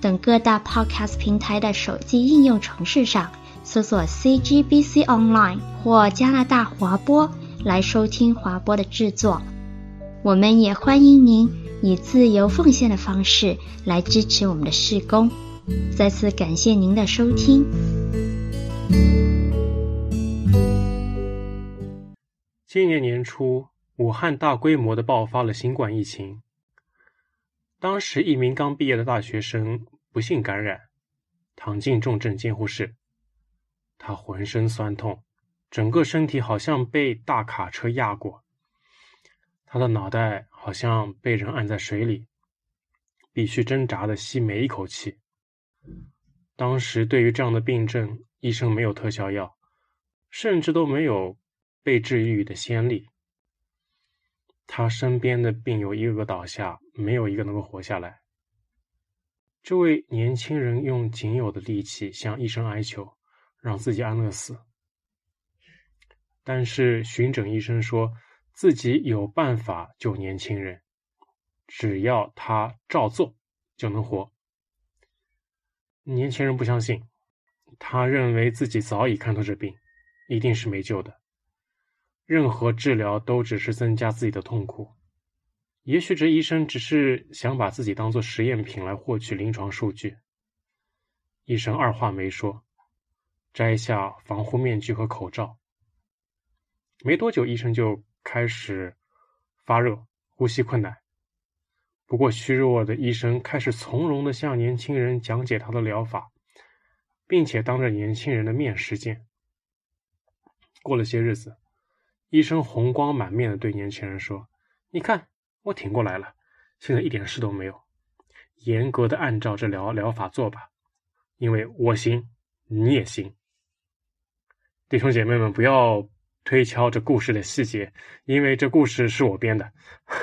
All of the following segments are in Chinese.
等各大 Podcast 平台的手机应用程式上搜索 CGBC Online 或加拿大华播来收听华播的制作。我们也欢迎您以自由奉献的方式来支持我们的事工。再次感谢您的收听。今年年初，武汉大规模的爆发了新冠疫情。当时，一名刚毕业的大学生不幸感染，躺进重症监护室。他浑身酸痛，整个身体好像被大卡车压过。他的脑袋好像被人按在水里，必须挣扎地吸每一口气。当时，对于这样的病症，医生没有特效药，甚至都没有被治愈的先例。他身边的病友一个个倒下，没有一个能够活下来。这位年轻人用仅有的力气向医生哀求，让自己安乐死。但是巡诊医生说自己有办法救年轻人，只要他照做就能活。年轻人不相信，他认为自己早已看透这病，一定是没救的。任何治疗都只是增加自己的痛苦。也许这医生只是想把自己当做实验品来获取临床数据。医生二话没说，摘下防护面具和口罩。没多久，医生就开始发热、呼吸困难。不过虚弱的医生开始从容地向年轻人讲解他的疗法，并且当着年轻人的面实践。过了些日子。医生红光满面的对年轻人说：“你看，我挺过来了，现在一点事都没有。严格的按照这疗疗法做吧，因为我行，你也行。”弟兄姐妹们，不要推敲这故事的细节，因为这故事是我编的。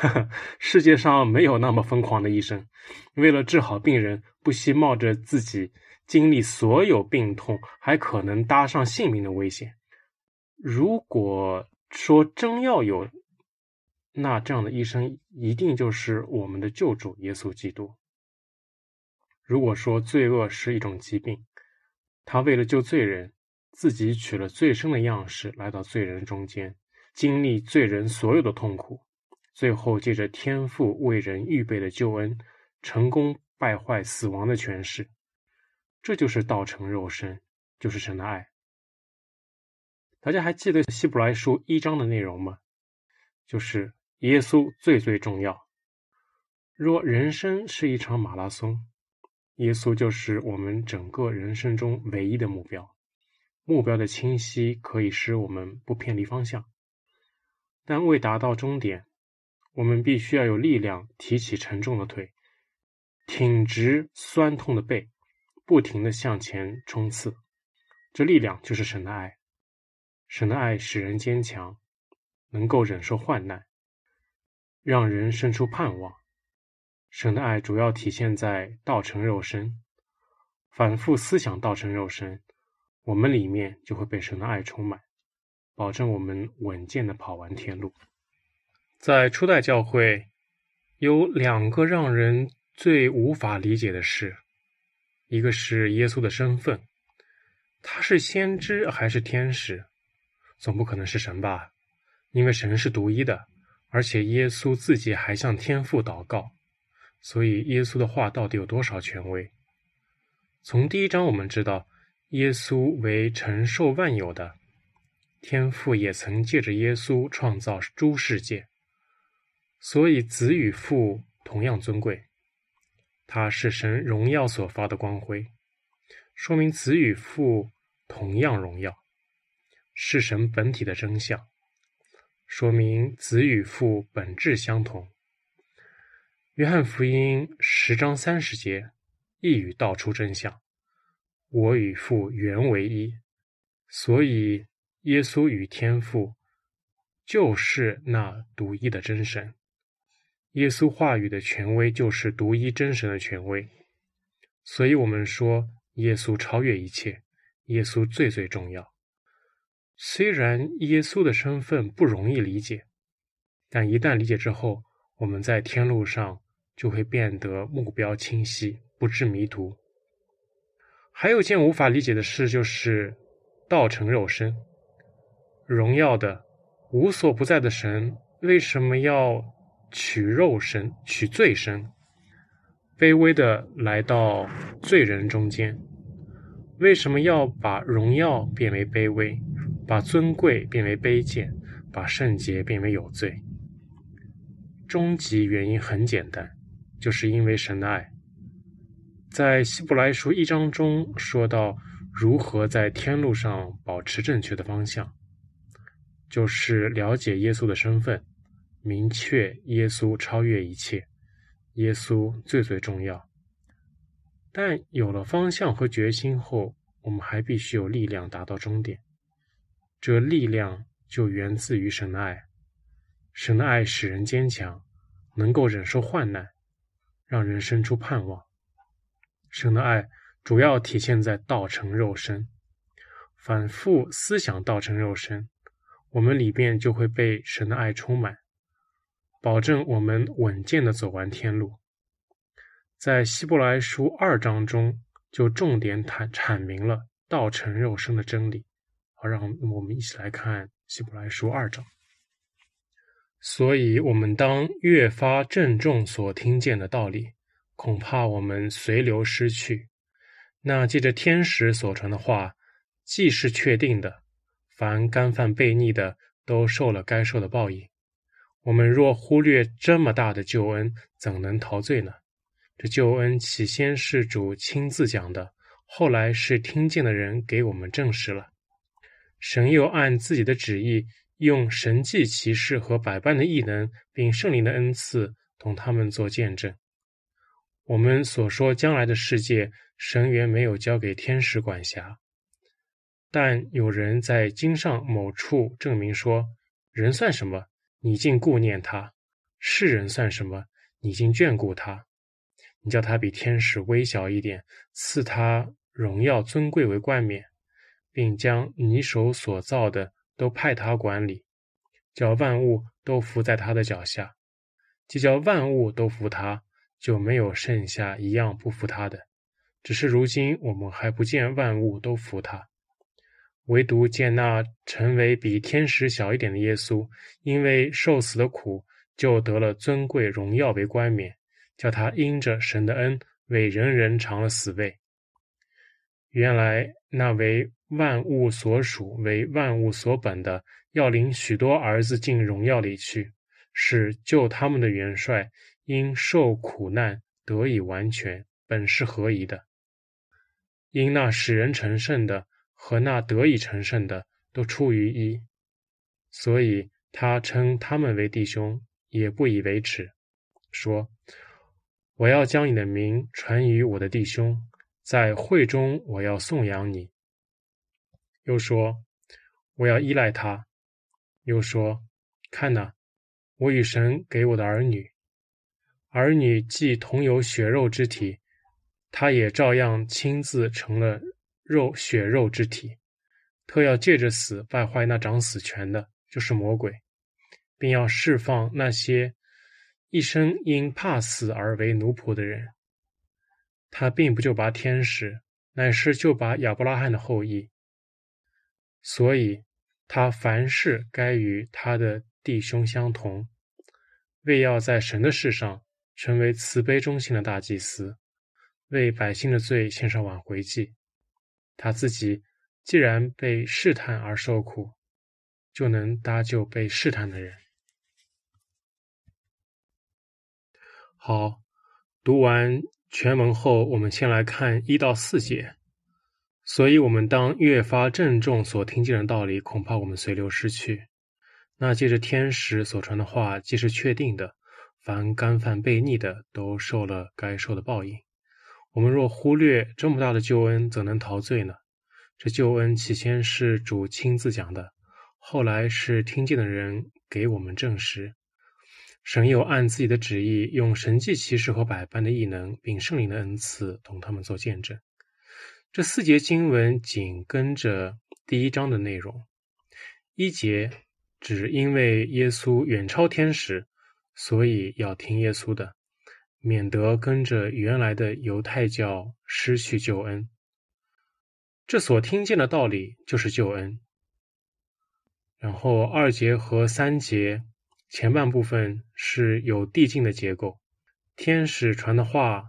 世界上没有那么疯狂的医生，为了治好病人，不惜冒着自己经历所有病痛，还可能搭上性命的危险。如果说真要有，那这样的医生一定就是我们的救主耶稣基督。如果说罪恶是一种疾病，他为了救罪人，自己取了最深的样式来到罪人中间，经历罪人所有的痛苦，最后借着天父为人预备的救恩，成功败坏死亡的权势。这就是道成肉身，就是神的爱。大家还记得希伯来书一章的内容吗？就是耶稣最最重要。若人生是一场马拉松，耶稣就是我们整个人生中唯一的目标。目标的清晰可以使我们不偏离方向，但为达到终点，我们必须要有力量提起沉重的腿，挺直酸痛的背，不停地向前冲刺。这力量就是神的爱。神的爱使人坚强，能够忍受患难，让人生出盼望。神的爱主要体现在道成肉身，反复思想道成肉身，我们里面就会被神的爱充满，保证我们稳健的跑完天路。在初代教会，有两个让人最无法理解的事，一个是耶稣的身份，他是先知还是天使？总不可能是神吧？因为神是独一的，而且耶稣自己还向天父祷告，所以耶稣的话到底有多少权威？从第一章我们知道，耶稣为承受万有的，天父也曾借着耶稣创造诸世界，所以子与父同样尊贵。他是神荣耀所发的光辉，说明子与父同样荣耀。是神本体的真相，说明子与父本质相同。约翰福音十章三十节，一语道出真相。我与父原为一，所以耶稣与天父就是那独一的真神。耶稣话语的权威就是独一真神的权威，所以我们说耶稣超越一切，耶稣最最重要。虽然耶稣的身份不容易理解，但一旦理解之后，我们在天路上就会变得目标清晰，不致迷途。还有件无法理解的事，就是道成肉身，荣耀的、无所不在的神，为什么要取肉身、取罪身，卑微的来到罪人中间？为什么要把荣耀变为卑微，把尊贵变为卑贱，把圣洁变为有罪？终极原因很简单，就是因为神的爱。在希伯来书一章中说到，如何在天路上保持正确的方向，就是了解耶稣的身份，明确耶稣超越一切，耶稣最最重要。但有了方向和决心后，我们还必须有力量达到终点。这力量就源自于神的爱，神的爱使人坚强，能够忍受患难，让人生出盼望。神的爱主要体现在道成肉身，反复思想道成肉身，我们里边就会被神的爱充满，保证我们稳健的走完天路。在希伯来书二章中，就重点阐阐明了道成肉身的真理。让我们一起来看希伯来书二章。所以，我们当越发郑重所听见的道理。恐怕我们随流失去。那借着天使所传的话，既是确定的，凡干犯悖逆的，都受了该受的报应。我们若忽略这么大的救恩，怎能逃罪呢？这救恩起先是主亲自讲的，后来是听见的人给我们证实了。神又按自己的旨意，用神迹奇事和百般的异能，并圣灵的恩赐，同他们做见证。我们所说将来的世界，神原没有交给天使管辖，但有人在经上某处证明说：人算什么？你竟顾念他；世人算什么？你竟眷顾他？你叫他比天使微小一点，赐他荣耀尊贵为冠冕，并将你手所造的都派他管理，叫万物都服在他的脚下，既叫万物都服他。就没有剩下一样不服他的，只是如今我们还不见万物都服他，唯独见那成为比天使小一点的耶稣，因为受死的苦，就得了尊贵荣耀为冠冕，叫他因着神的恩为人人尝了死味。原来那为万物所属、为万物所本的，要领许多儿子进荣耀里去，是救他们的元帅。因受苦难得以完全，本是合宜的。因那使人成圣的和那得以成圣的都出于一，所以他称他们为弟兄，也不以为耻，说：“我要将你的名传于我的弟兄，在会中我要颂扬你。”又说：“我要依赖他。”又说：“看哪，我与神给我的儿女。”儿女既同有血肉之体，他也照样亲自成了肉血肉之体，特要借着死败坏那掌死权的，就是魔鬼，并要释放那些一生因怕死而为奴仆的人。他并不就拔天使，乃是就拔亚伯拉罕的后裔。所以他凡事该与他的弟兄相同，为要在神的事上。成为慈悲忠心的大祭司，为百姓的罪献上挽回祭。他自己既然被试探而受苦，就能搭救被试探的人。好，读完全文后，我们先来看一到四节。所以，我们当越发郑重所听见的道理，恐怕我们随流失去。那借着天使所传的话，既是确定的。凡干犯悖逆的，都受了该受的报应。我们若忽略这么大的救恩，怎能陶醉呢？这救恩起先是主亲自讲的，后来是听见的人给我们证实。神又按自己的旨意，用神迹奇事和百般的异能，并圣灵的恩赐，同他们做见证。这四节经文紧跟着第一章的内容。一节只因为耶稣远超天使，所以要听耶稣的。免得跟着原来的犹太教失去救恩。这所听见的道理就是救恩。然后二节和三节前半部分是有递进的结构。天使传的话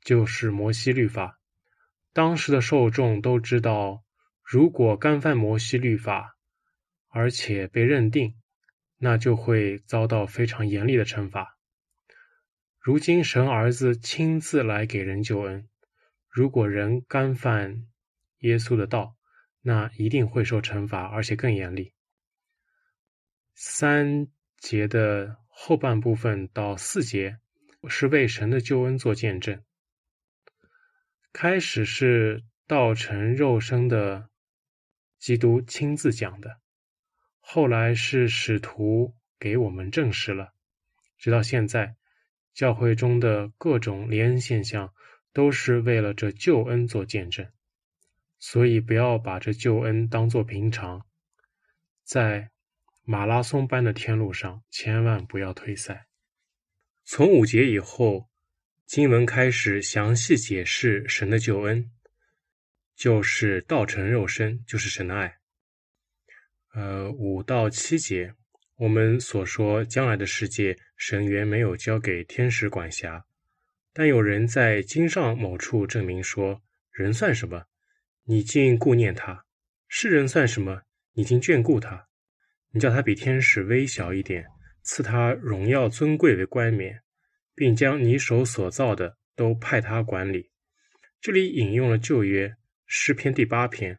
就是摩西律法。当时的受众都知道，如果干犯摩西律法，而且被认定，那就会遭到非常严厉的惩罚。如今神儿子亲自来给人救恩，如果人干犯耶稣的道，那一定会受惩罚，而且更严厉。三节的后半部分到四节是为神的救恩做见证。开始是道成肉身的基督亲自讲的，后来是使徒给我们证实了，直到现在。教会中的各种灵恩现象，都是为了这救恩做见证，所以不要把这救恩当作平常，在马拉松般的天路上，千万不要退赛。从五节以后，经文开始详细解释神的救恩，就是道成肉身，就是神的爱。呃，五到七节。我们所说将来的世界，神原没有交给天使管辖，但有人在经上某处证明说：人算什么？你竟顾念他；世人算什么？你竟眷顾他？你叫他比天使微小一点，赐他荣耀尊贵为冠冕，并将你手所造的都派他管理。这里引用了旧约诗篇第八篇。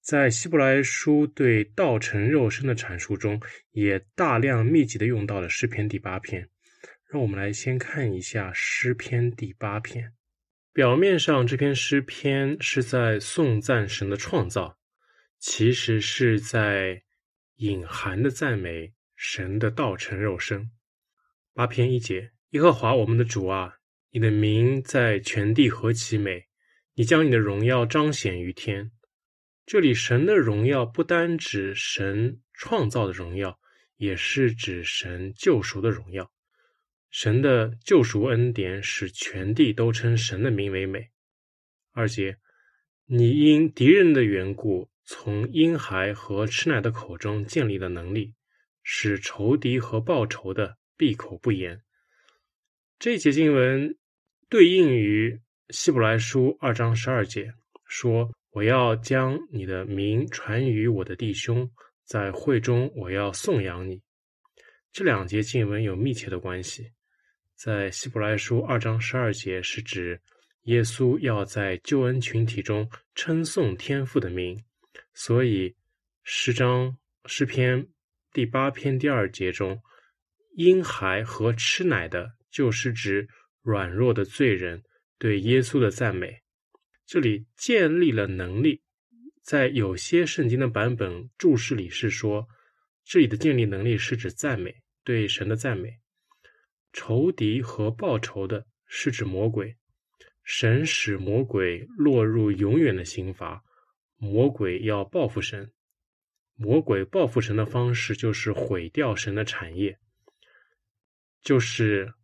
在希伯来书对道成肉身的阐述中，也大量密集的用到了诗篇第八篇。让我们来先看一下诗篇第八篇。表面上这篇诗篇是在颂赞神的创造，其实是在隐含的赞美神的道成肉身。八篇一节：耶和华我们的主啊，你的名在全地何其美！你将你的荣耀彰显于天。这里神的荣耀不单指神创造的荣耀，也是指神救赎的荣耀。神的救赎恩典使全地都称神的名为美。二节，你因敌人的缘故，从婴孩和吃奶的口中建立的能力，使仇敌和报仇的闭口不言。这节经文对应于希伯来书二章十二节说。我要将你的名传于我的弟兄，在会中我要颂扬你。这两节经文有密切的关系。在希伯来书二章十二节是指耶稣要在救恩群体中称颂天父的名，所以诗章诗篇第八篇第二节中，婴孩和吃奶的，就是指软弱的罪人对耶稣的赞美。这里建立了能力，在有些圣经的版本注释里是说，这里的建立能力是指赞美，对神的赞美。仇敌和报仇的是指魔鬼，神使魔鬼落入永远的刑罚，魔鬼要报复神，魔鬼报复神的方式就是毁掉神的产业，就是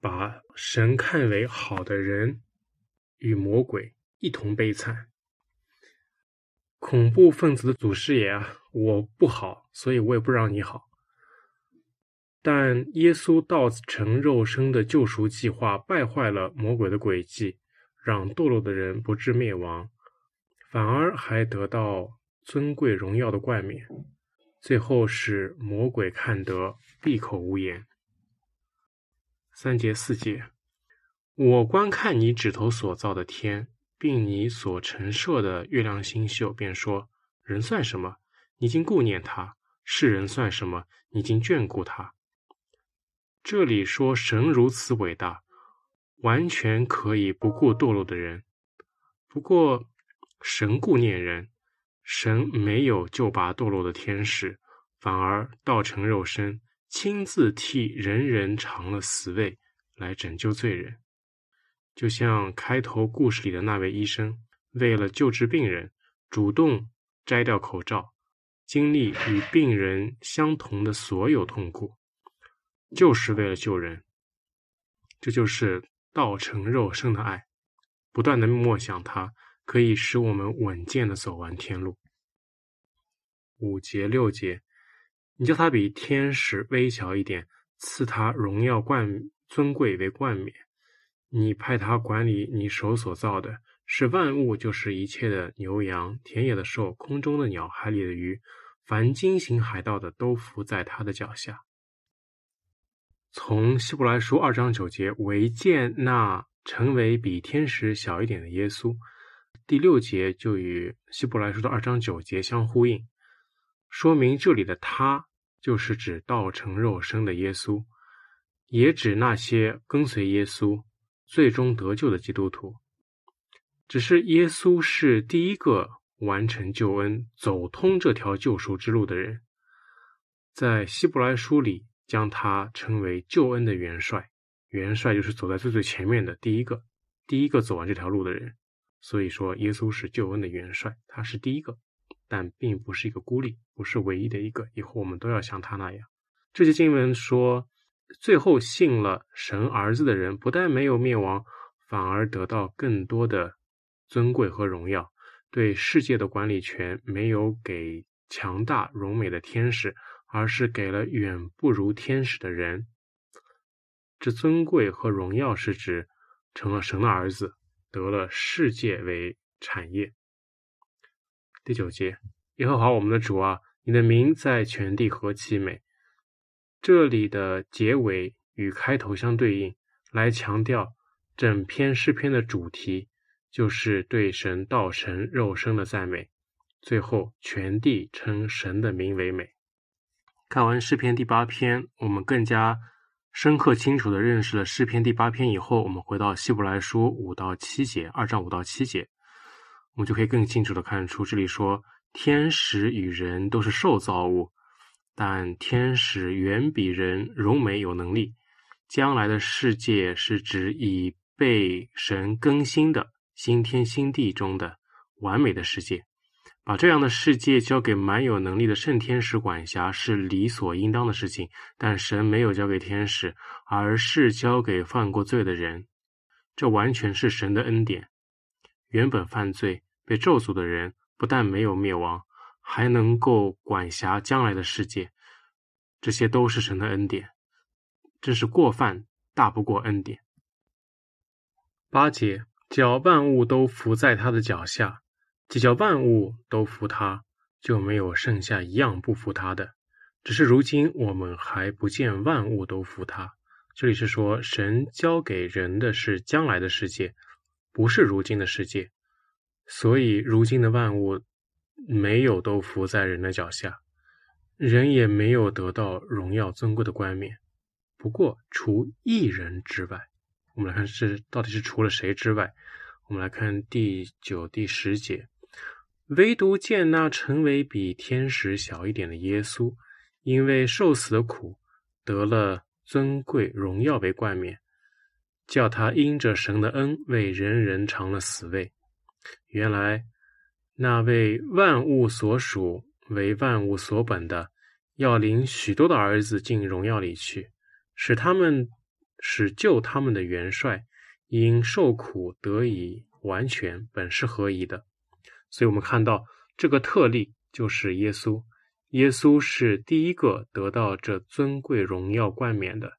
把神看为好的人与魔鬼。一同悲惨，恐怖分子的祖师爷啊！我不好，所以我也不让你好。但耶稣道成肉身的救赎计划败坏了魔鬼的诡计，让堕落的人不致灭亡，反而还得到尊贵荣耀的冠冕。最后使魔鬼看得闭口无言。三节四节，我观看你指头所造的天。并你所陈设的月亮星宿，便说：人算什么？你竟顾念他；世人算什么？你竟眷顾他。这里说神如此伟大，完全可以不顾堕落的人。不过，神顾念人，神没有救拔堕落的天使，反而道成肉身，亲自替人人尝了死味，来拯救罪人。就像开头故事里的那位医生，为了救治病人，主动摘掉口罩，经历与病人相同的所有痛苦，就是为了救人。这就是道成肉身的爱，不断的默想他，可以使我们稳健的走完天路。五节六节，你叫他比天使微小一点，赐他荣耀冠尊贵为冠冕。你派他管理你手所造的，使万物，就是一切的牛羊、田野的兽、空中的鸟、海里的鱼，凡经行海道的，都伏在他的脚下。从希伯来书二章九节，为见那成为比天使小一点的耶稣，第六节就与希伯来书的二章九节相呼应，说明这里的他就是指道成肉身的耶稣，也指那些跟随耶稣。最终得救的基督徒，只是耶稣是第一个完成救恩、走通这条救赎之路的人，在希伯来书里将他称为救恩的元帅。元帅就是走在最最前面的第一个，第一个走完这条路的人。所以说，耶稣是救恩的元帅，他是第一个，但并不是一个孤立，不是唯一的一个。以后我们都要像他那样。这些经文说。最后信了神儿子的人，不但没有灭亡，反而得到更多的尊贵和荣耀。对世界的管理权没有给强大荣美的天使，而是给了远不如天使的人。这尊贵和荣耀是指成了神的儿子，得了世界为产业。第九节，耶和华我们的主啊，你的名在全地何其美！这里的结尾与开头相对应，来强调整篇诗篇的主题，就是对神道成肉身的赞美。最后，全地称神的名为美。看完诗篇第八篇，我们更加深刻清楚地认识了诗篇第八篇以后，我们回到希伯来书五到七节，二章五到七节，我们就可以更清楚地看出，这里说天使与人都是受造物。但天使远比人荣美有能力。将来的世界是指已被神更新的新天新地中的完美的世界。把这样的世界交给蛮有能力的圣天使管辖是理所应当的事情。但神没有交给天使，而是交给犯过罪的人。这完全是神的恩典。原本犯罪被咒诅的人，不但没有灭亡。还能够管辖将来的世界，这些都是神的恩典，真是过犯大不过恩典。八节，叫万物都伏在他的脚下，既叫万物都服他，就没有剩下一样不服他的。只是如今我们还不见万物都服他。这里是说，神交给人的是将来的世界，不是如今的世界，所以如今的万物。没有都伏在人的脚下，人也没有得到荣耀尊贵的冠冕。不过，除一人之外，我们来看这到底是除了谁之外？我们来看第九、第十节，唯独见那成为比天使小一点的耶稣，因为受死的苦，得了尊贵荣耀为冠冕，叫他因着神的恩为人人尝了死味。原来。那为万物所属、为万物所本的，要领许多的儿子进荣耀里去，使他们使救他们的元帅因受苦得以完全，本是合宜的。所以，我们看到这个特例就是耶稣。耶稣是第一个得到这尊贵荣耀冠冕的，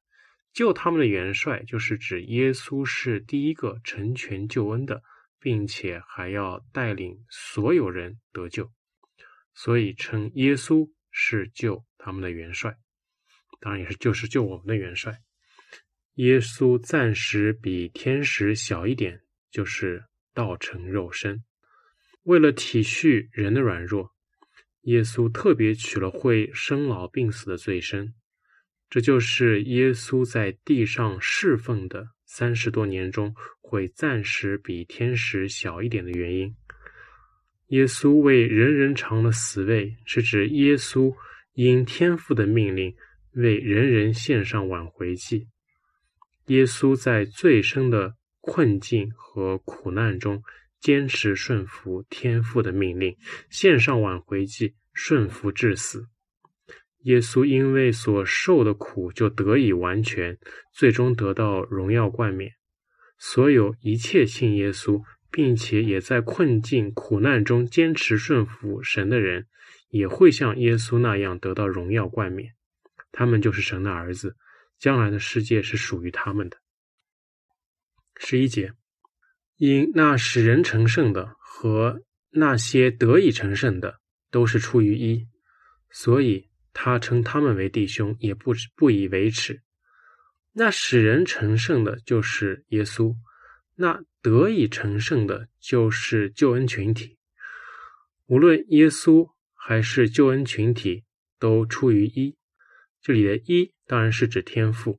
救他们的元帅，就是指耶稣是第一个成全救恩的。并且还要带领所有人得救，所以称耶稣是救他们的元帅，当然也是就是救我们的元帅。耶稣暂时比天使小一点，就是道成肉身，为了体恤人的软弱，耶稣特别取了会生老病死的罪身，这就是耶稣在地上侍奉的三十多年中会暂时比天使小一点的原因。耶稣为人人尝了死味，是指耶稣因天父的命令为人人献上挽回祭。耶稣在最深的困境和苦难中，坚持顺服天父的命令，献上挽回祭，顺服至死。耶稣因为所受的苦，就得以完全，最终得到荣耀冠冕。所有一切信耶稣，并且也在困境苦难中坚持顺服神的人，也会像耶稣那样得到荣耀冠冕。他们就是神的儿子，将来的世界是属于他们的。十一节，因那使人成圣的和那些得以成圣的，都是出于一，所以。他称他们为弟兄，也不不以为耻。那使人成圣的，就是耶稣；那得以成圣的，就是救恩群体。无论耶稣还是救恩群体，都出于一。这里的一当然是指天赋，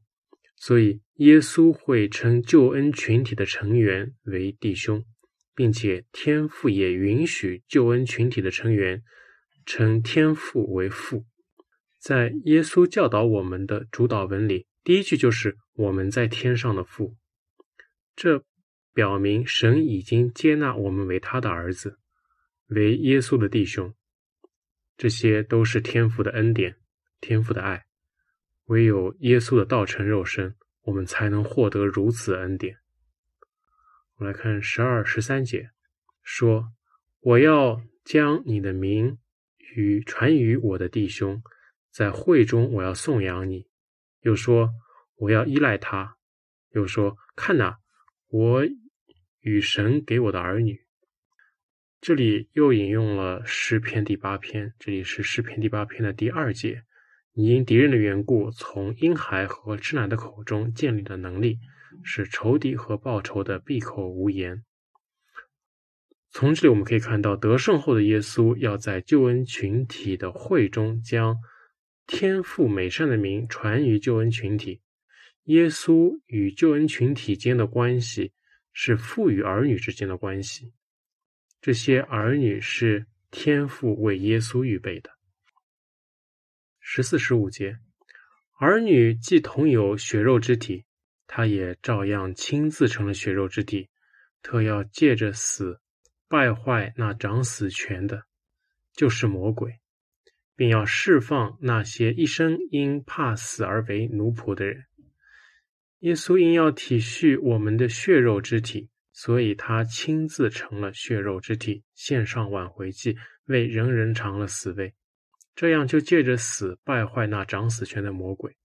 所以耶稣会称救恩群体的成员为弟兄，并且天父也允许救恩群体的成员称天父为父。在耶稣教导我们的主导文里，第一句就是“我们在天上的父”，这表明神已经接纳我们为他的儿子，为耶稣的弟兄。这些都是天父的恩典，天父的爱。唯有耶稣的道成肉身，我们才能获得如此恩典。我们来看十二、十三节，说：“我要将你的名与传于我的弟兄。”在会中，我要颂扬你；又说我要依赖他；又说看哪，我与神给我的儿女。这里又引用了诗篇第八篇，这里是诗篇第八篇的第二节：因敌人的缘故，从婴孩和吃奶的口中建立的能力，使仇敌和报仇的闭口无言。从这里我们可以看到，得胜后的耶稣要在救恩群体的会中将。天父美善的名传于救恩群体，耶稣与救恩群体间的关系是父与儿女之间的关系。这些儿女是天父为耶稣预备的。十四、十五节，儿女既同有血肉之体，他也照样亲自成了血肉之体，特要借着死败坏那掌死权的，就是魔鬼。并要释放那些一生因怕死而为奴仆的人。耶稣因要体恤我们的血肉之体，所以他亲自成了血肉之体，献上挽回祭，为人人尝了死味。这样就借着死败坏那掌死权的魔鬼。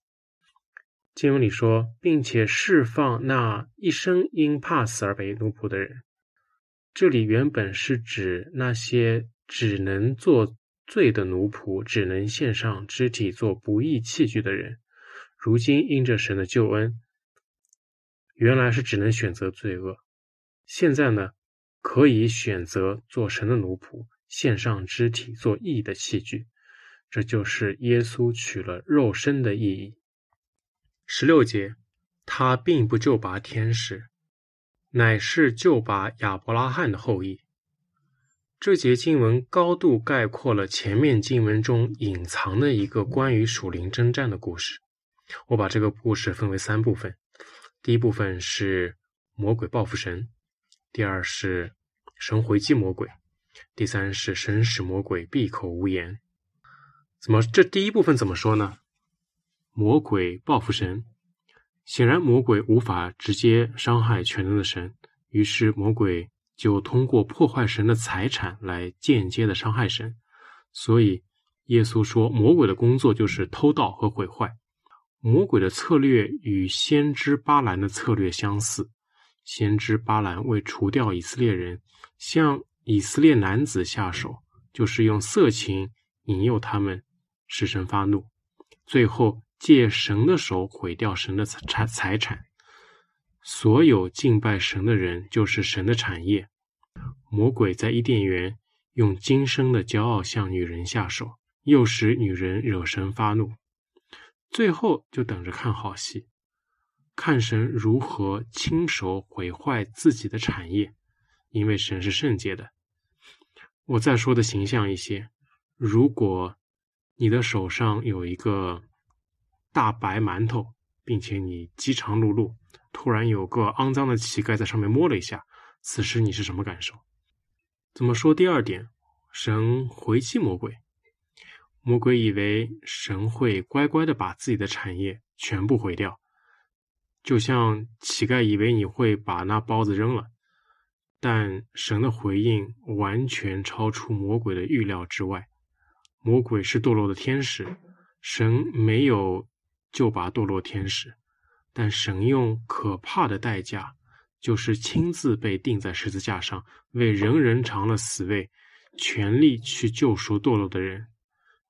经文里说，并且释放那一生因怕死而为奴仆的人。这里原本是指那些只能做。罪的奴仆只能献上肢体做不义器具的人，如今因着神的救恩，原来是只能选择罪恶，现在呢，可以选择做神的奴仆，献上肢体做义的器具。这就是耶稣取了肉身的意义。十六节，他并不救拔天使，乃是救拔亚伯拉罕的后裔。这节经文高度概括了前面经文中隐藏的一个关于属灵征战的故事。我把这个故事分为三部分：第一部分是魔鬼报复神；第二是神回击魔鬼；第三是神使魔鬼闭口无言。怎么？这第一部分怎么说呢？魔鬼报复神，显然魔鬼无法直接伤害全能的神，于是魔鬼。就通过破坏神的财产来间接的伤害神，所以耶稣说，魔鬼的工作就是偷盗和毁坏。魔鬼的策略与先知巴兰的策略相似。先知巴兰为除掉以色列人，向以色列男子下手，就是用色情引诱他们，使神发怒，最后借神的手毁掉神的财财产。所有敬拜神的人就是神的产业。魔鬼在伊甸园用今生的骄傲向女人下手，诱使女人惹神发怒，最后就等着看好戏。看神如何亲手毁坏自己的产业，因为神是圣洁的。我再说的形象一些，如果你的手上有一个大白馒头，并且你饥肠辘辘，突然有个肮脏的乞丐在上面摸了一下，此时你是什么感受？怎么说？第二点，神回击魔鬼，魔鬼以为神会乖乖的把自己的产业全部毁掉。就像乞丐以为你会把那包子扔了，但神的回应完全超出魔鬼的预料之外。魔鬼是堕落的天使，神没有救拔堕落天使，但神用可怕的代价，就是亲自被钉在十字架上，为人人尝了死味，全力去救赎堕落的人。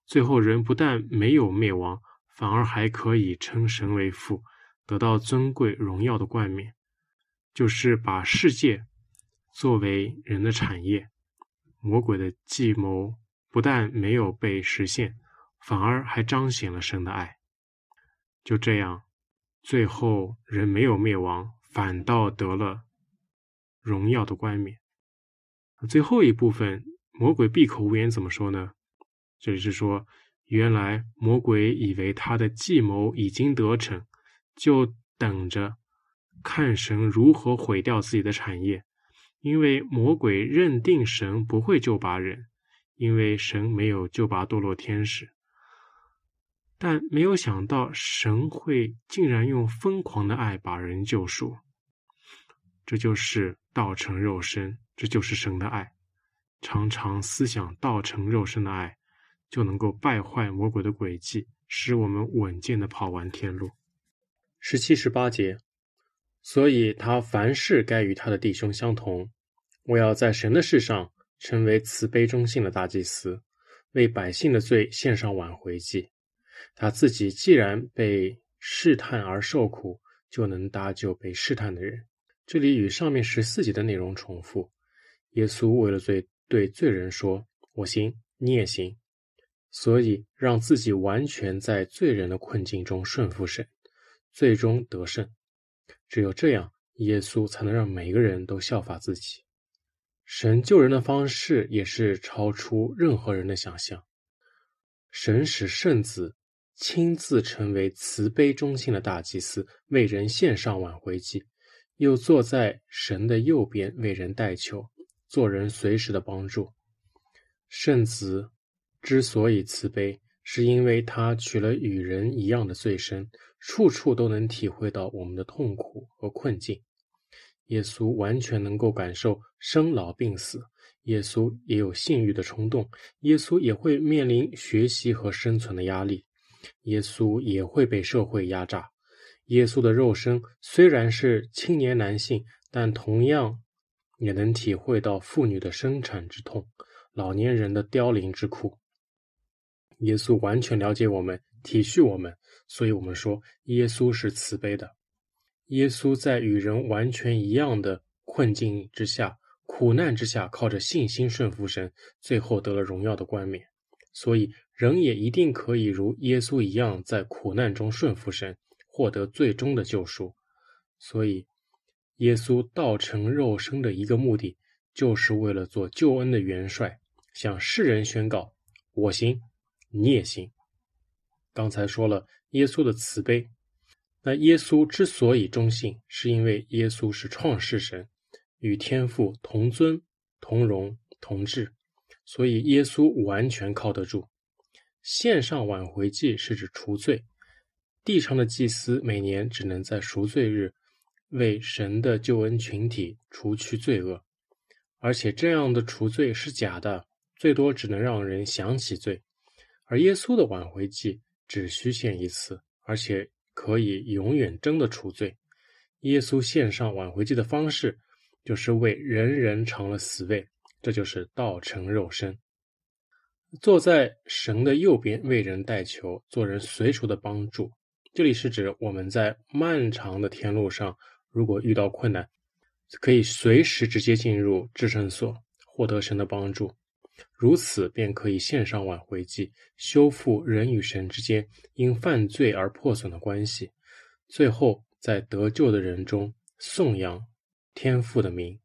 最后，人不但没有灭亡，反而还可以称神为父。得到尊贵荣耀的冠冕，就是把世界作为人的产业。魔鬼的计谋不但没有被实现，反而还彰显了神的爱。就这样，最后人没有灭亡，反倒得了荣耀的冠冕。最后一部分，魔鬼闭口无言，怎么说呢？这里是说，原来魔鬼以为他的计谋已经得逞。就等着看神如何毁掉自己的产业，因为魔鬼认定神不会救拔人，因为神没有救拔堕落天使。但没有想到神会竟然用疯狂的爱把人救赎，这就是道成肉身，这就是神的爱。常常思想道成肉身的爱，就能够败坏魔鬼的诡计，使我们稳健的跑完天路。十七、十八节，所以他凡事该与他的弟兄相同。我要在神的事上成为慈悲忠信的大祭司，为百姓的罪献上挽回祭。他自己既然被试探而受苦，就能搭救被试探的人。这里与上面十四节的内容重复。耶稣为了罪，对罪人说：“我行，你也行。”所以让自己完全在罪人的困境中顺服神。最终得胜，只有这样，耶稣才能让每个人都效法自己。神救人的方式也是超出任何人的想象。神使圣子亲自成为慈悲忠心的大祭司，为人献上挽回祭，又坐在神的右边为人代求，做人随时的帮助。圣子之所以慈悲，是因为他取了与人一样的罪身。处处都能体会到我们的痛苦和困境。耶稣完全能够感受生老病死，耶稣也有性欲的冲动，耶稣也会面临学习和生存的压力，耶稣也会被社会压榨。耶稣的肉身虽然是青年男性，但同样也能体会到妇女的生产之痛，老年人的凋零之苦。耶稣完全了解我们，体恤我们。所以我们说，耶稣是慈悲的。耶稣在与人完全一样的困境之下、苦难之下，靠着信心顺服神，最后得了荣耀的冠冕。所以，人也一定可以如耶稣一样，在苦难中顺服神，获得最终的救赎。所以，耶稣道成肉身的一个目的，就是为了做救恩的元帅，向世人宣告：我行，你也行。刚才说了。耶稣的慈悲，那耶稣之所以忠信，是因为耶稣是创世神，与天父同尊、同荣、同治，所以耶稣完全靠得住。献上挽回祭是指赎罪，地上的祭司每年只能在赎罪日为神的救恩群体除去罪恶，而且这样的赎罪是假的，最多只能让人想起罪，而耶稣的挽回祭。只需献一次，而且可以永远真的除罪。耶稣献上挽回祭的方式，就是为人人尝了死味，这就是道成肉身，坐在神的右边为人代求，做人随处的帮助。这里是指我们在漫长的天路上，如果遇到困难，可以随时直接进入至圣所，获得神的帮助。如此便可以献上挽回祭，修复人与神之间因犯罪而破损的关系，最后在得救的人中颂扬天父的名。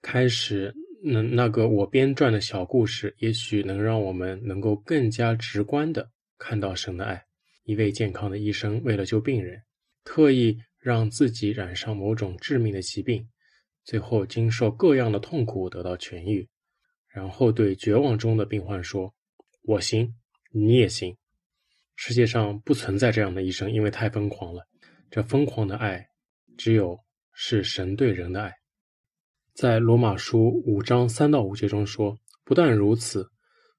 开始，那那个我编撰的小故事，也许能让我们能够更加直观地看到神的爱。一位健康的医生为了救病人，特意让自己染上某种致命的疾病，最后经受各样的痛苦得到痊愈，然后对绝望中的病患说：“我行，你也行。”世界上不存在这样的医生，因为太疯狂了。这疯狂的爱，只有是神对人的爱。在罗马书五章三到五节中说：“不但如此，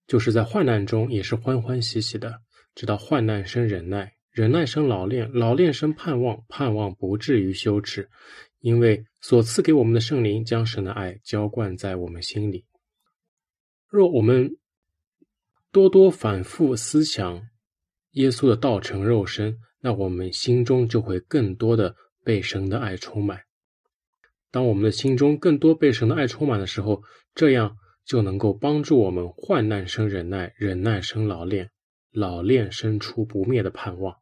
就是在患难中也是欢欢喜喜的。直到患难生忍耐，忍耐生老练，老练生盼望，盼望不至于羞耻，因为所赐给我们的圣灵将神的爱浇灌在我们心里。若我们多多反复思想。”耶稣的道成肉身，那我们心中就会更多的被神的爱充满。当我们的心中更多被神的爱充满的时候，这样就能够帮助我们患难生忍耐，忍耐生老练，老练生出不灭的盼望。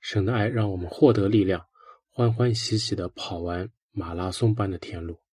神的爱让我们获得力量，欢欢喜喜的跑完马拉松般的天路。